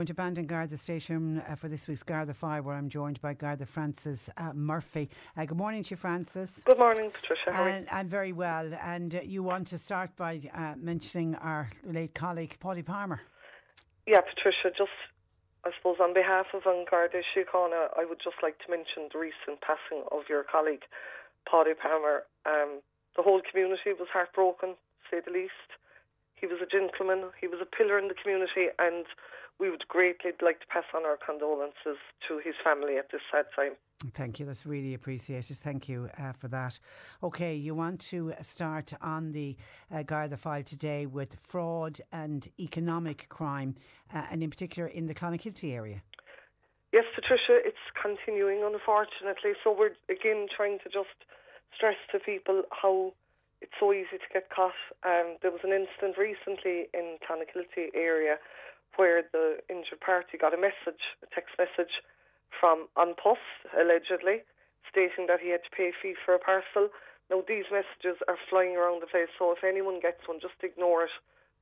Going to Bandon Garda Station uh, for this week's Garda File, where I'm joined by Garda Francis uh, Murphy. Uh, good morning to you, Francis. Good morning, Patricia. How and, I'm very well. And uh, you want to start by uh, mentioning our late colleague, Paddy Palmer. Yeah, Patricia, just I suppose on behalf of Garda Síochána, I would just like to mention the recent passing of your colleague, Paddy Palmer. Um, the whole community was heartbroken, to say the least. He was a gentleman, he was a pillar in the community, and we would greatly like to pass on our condolences to his family at this sad time. Thank you. That's really appreciated. Thank you uh, for that. Okay, you want to start on the uh, Garda file today with fraud and economic crime, uh, and in particular in the Clonakilty area. Yes, Patricia, it's continuing, unfortunately. So we're again trying to just stress to people how it's so easy to get caught. Um, there was an incident recently in Clonakilty area where the injured party got a message, a text message from An Post, allegedly, stating that he had to pay a fee for a parcel. Now, these messages are flying around the place, so if anyone gets one, just ignore it.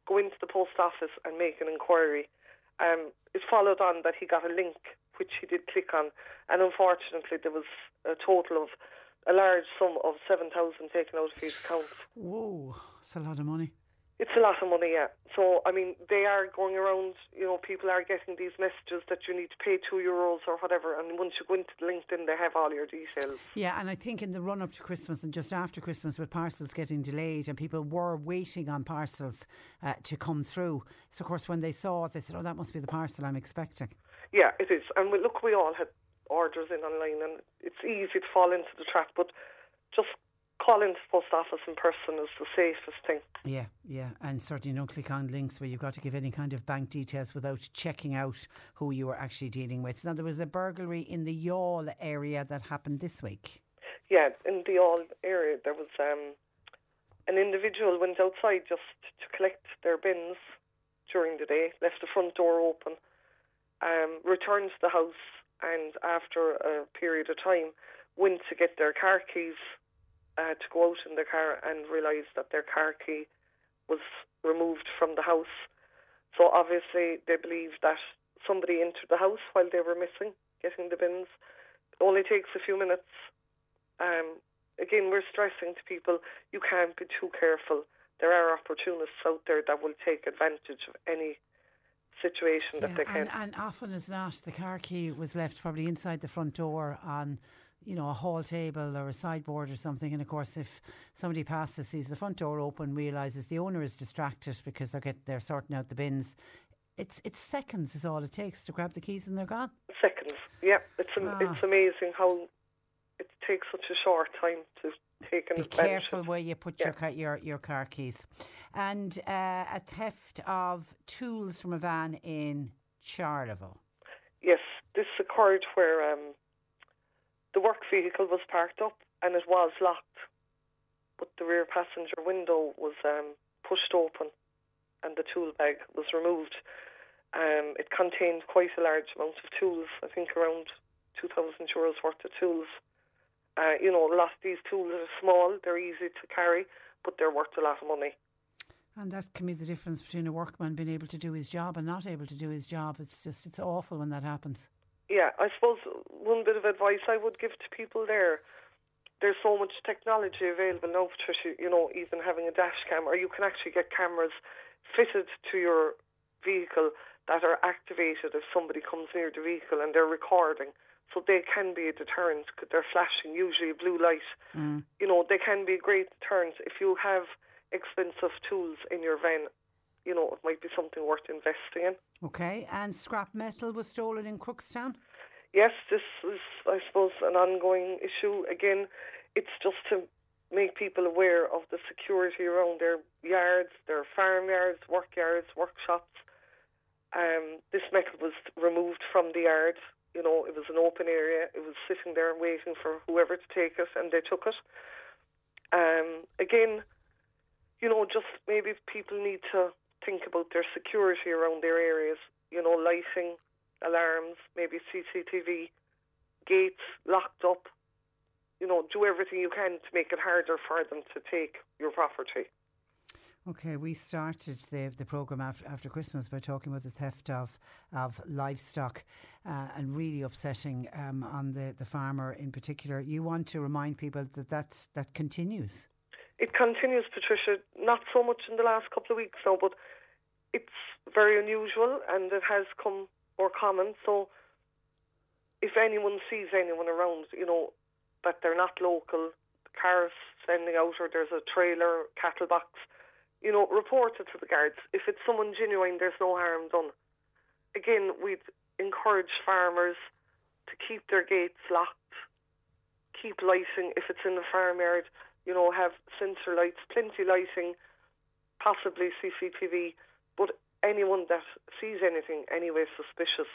Go into the post office and make an inquiry. Um, it followed on that he got a link, which he did click on, and unfortunately, there was a total of a large sum of 7,000 taken out of his account. Whoa, that's a lot of money. It's a lot of money, yeah. So, I mean, they are going around, you know, people are getting these messages that you need to pay two euros or whatever. And once you go into LinkedIn, they have all your details. Yeah, and I think in the run up to Christmas and just after Christmas, with parcels getting delayed and people were waiting on parcels uh, to come through. So, of course, when they saw it, they said, oh, that must be the parcel I'm expecting. Yeah, it is. And we, look, we all had orders in online, and it's easy to fall into the trap, but just calling the post office in person is the safest thing. Yeah, yeah, and certainly don't click on links where you've got to give any kind of bank details without checking out who you are actually dealing with. Now, there was a burglary in the Youghal area that happened this week. Yeah, in the Youghal area, there was um, an individual went outside just to collect their bins during the day, left the front door open, um, returned to the house, and after a period of time, went to get their car keys uh, to go out in their car and realised that their car key was removed from the house. So obviously they believed that somebody entered the house while they were missing, getting the bins. It only takes a few minutes. Um, again, we're stressing to people you can't be too careful. There are opportunists out there that will take advantage of any situation that yeah, they can. And, and often as not, the car key was left probably inside the front door on you know, a hall table or a sideboard or something. And of course, if somebody passes, sees the front door open, realizes the owner is distracted because they're get they're sorting out the bins. It's it's seconds is all it takes to grab the keys and they're gone. Seconds, yeah. It's ah. it's amazing how it takes such a short time to take Be careful where you put yeah. your your your car keys. And uh, a theft of tools from a van in Charleville. Yes, this occurred where um, the work vehicle was parked up and it was locked, but the rear passenger window was um, pushed open and the tool bag was removed. Um, it contained quite a large amount of tools, I think around 2,000 euros worth of tools. Uh, you know, a lot of these tools are small, they're easy to carry, but they're worth a lot of money. And that can be the difference between a workman being able to do his job and not able to do his job. It's just, it's awful when that happens. Yeah, I suppose one bit of advice I would give to people there there's so much technology available now, Patricia, you know, even having a dash cam, or you can actually get cameras fitted to your vehicle that are activated if somebody comes near the vehicle and they're recording. So they can be a deterrent because they're flashing usually a blue light. Mm. You know, they can be a great deterrent if you have expensive tools in your van. You know, it might be something worth investing in. Okay, and scrap metal was stolen in Crookstown? Yes, this is, I suppose, an ongoing issue. Again, it's just to make people aware of the security around their yards, their farm yards, work yards, workshops. Um, this metal was from the yard. You know, it was an open area. It was sitting there waiting for whoever to take it, and they took it. Um, again, you know, just maybe people need to think about their security around their areas. You know, lighting, alarms, maybe CCTV, gates locked up. You know, do everything you can to make it harder for them to take your property. Okay, we started the the program after after Christmas by talking about the theft of of livestock, uh, and really upsetting um, on the, the farmer in particular. You want to remind people that that's, that continues. It continues, Patricia. Not so much in the last couple of weeks now, but it's very unusual, and it has come more common. So, if anyone sees anyone around, you know, that they're not local, the car's sending out, or there's a trailer, cattle box you know, report it to the guards. If it's someone genuine, there's no harm done. Again, we'd encourage farmers to keep their gates locked, keep lighting if it's in the farmyard, you know, have sensor lights, plenty lighting, possibly CCTV, but anyone that sees anything anyway suspicious,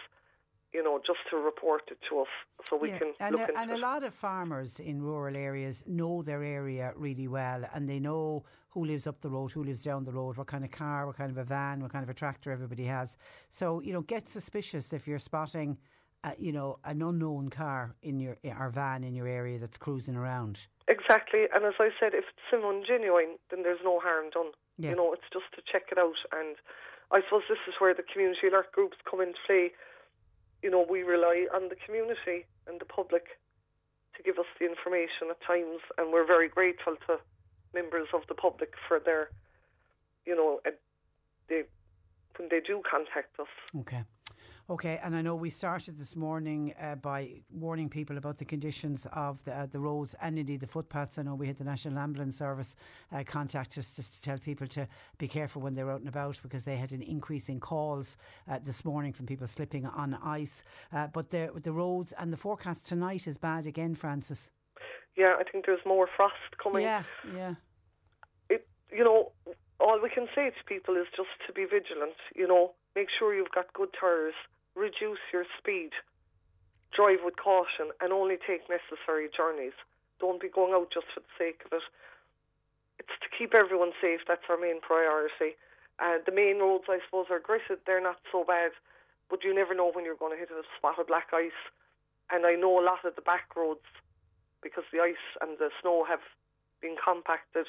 you know, just to report it to us so we yeah. can and look a, into And it. a lot of farmers in rural areas know their area really well and they know who lives up the road, who lives down the road, what kind of car, what kind of a van, what kind of a tractor everybody has. So, you know, get suspicious if you're spotting, uh, you know, an unknown car in your or van in your area that's cruising around. Exactly. And as I said, if it's someone genuine, then there's no harm done. Yeah. You know, it's just to check it out. And I suppose this is where the community alert groups come into play you know, we rely on the community and the public to give us the information at times, and we're very grateful to members of the public for their, you know, uh, they when they do contact us. Okay. Okay, and I know we started this morning uh, by warning people about the conditions of the, uh, the roads and indeed the footpaths. I know we had the National Ambulance Service uh, contact us just to tell people to be careful when they're out and about because they had an increase in calls uh, this morning from people slipping on ice. Uh, but the, the roads and the forecast tonight is bad again, Francis. Yeah, I think there's more frost coming. Yeah, yeah. It, you know, all we can say to people is just to be vigilant. You know, make sure you've got good tyres reduce your speed, drive with caution, and only take necessary journeys. Don't be going out just for the sake of it. It's to keep everyone safe. That's our main priority. Uh, the main roads, I suppose, are gritted. They're not so bad, but you never know when you're going to hit a spot of black ice. And I know a lot of the back roads, because the ice and the snow have been compacted,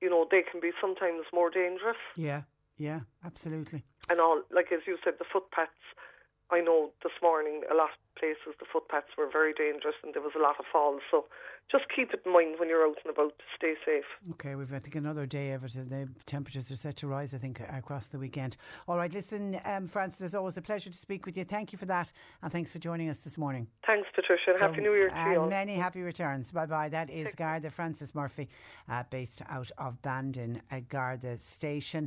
you know, they can be sometimes more dangerous. Yeah, yeah, absolutely. And all, like as you said, the footpaths I know this morning a lot of places the footpaths were very dangerous and there was a lot of falls. So just keep it in mind when you're out and about to stay safe. Okay, we've I think another day of it. The temperatures are set to rise. I think across the weekend. All right, listen, um, Francis, it's always a pleasure to speak with you. Thank you for that, and thanks for joining us this morning. Thanks, Patricia. And happy New Year to you. And many happy returns. Bye bye. That is Garda Francis Murphy, uh, based out of Bandon, at Garda Station.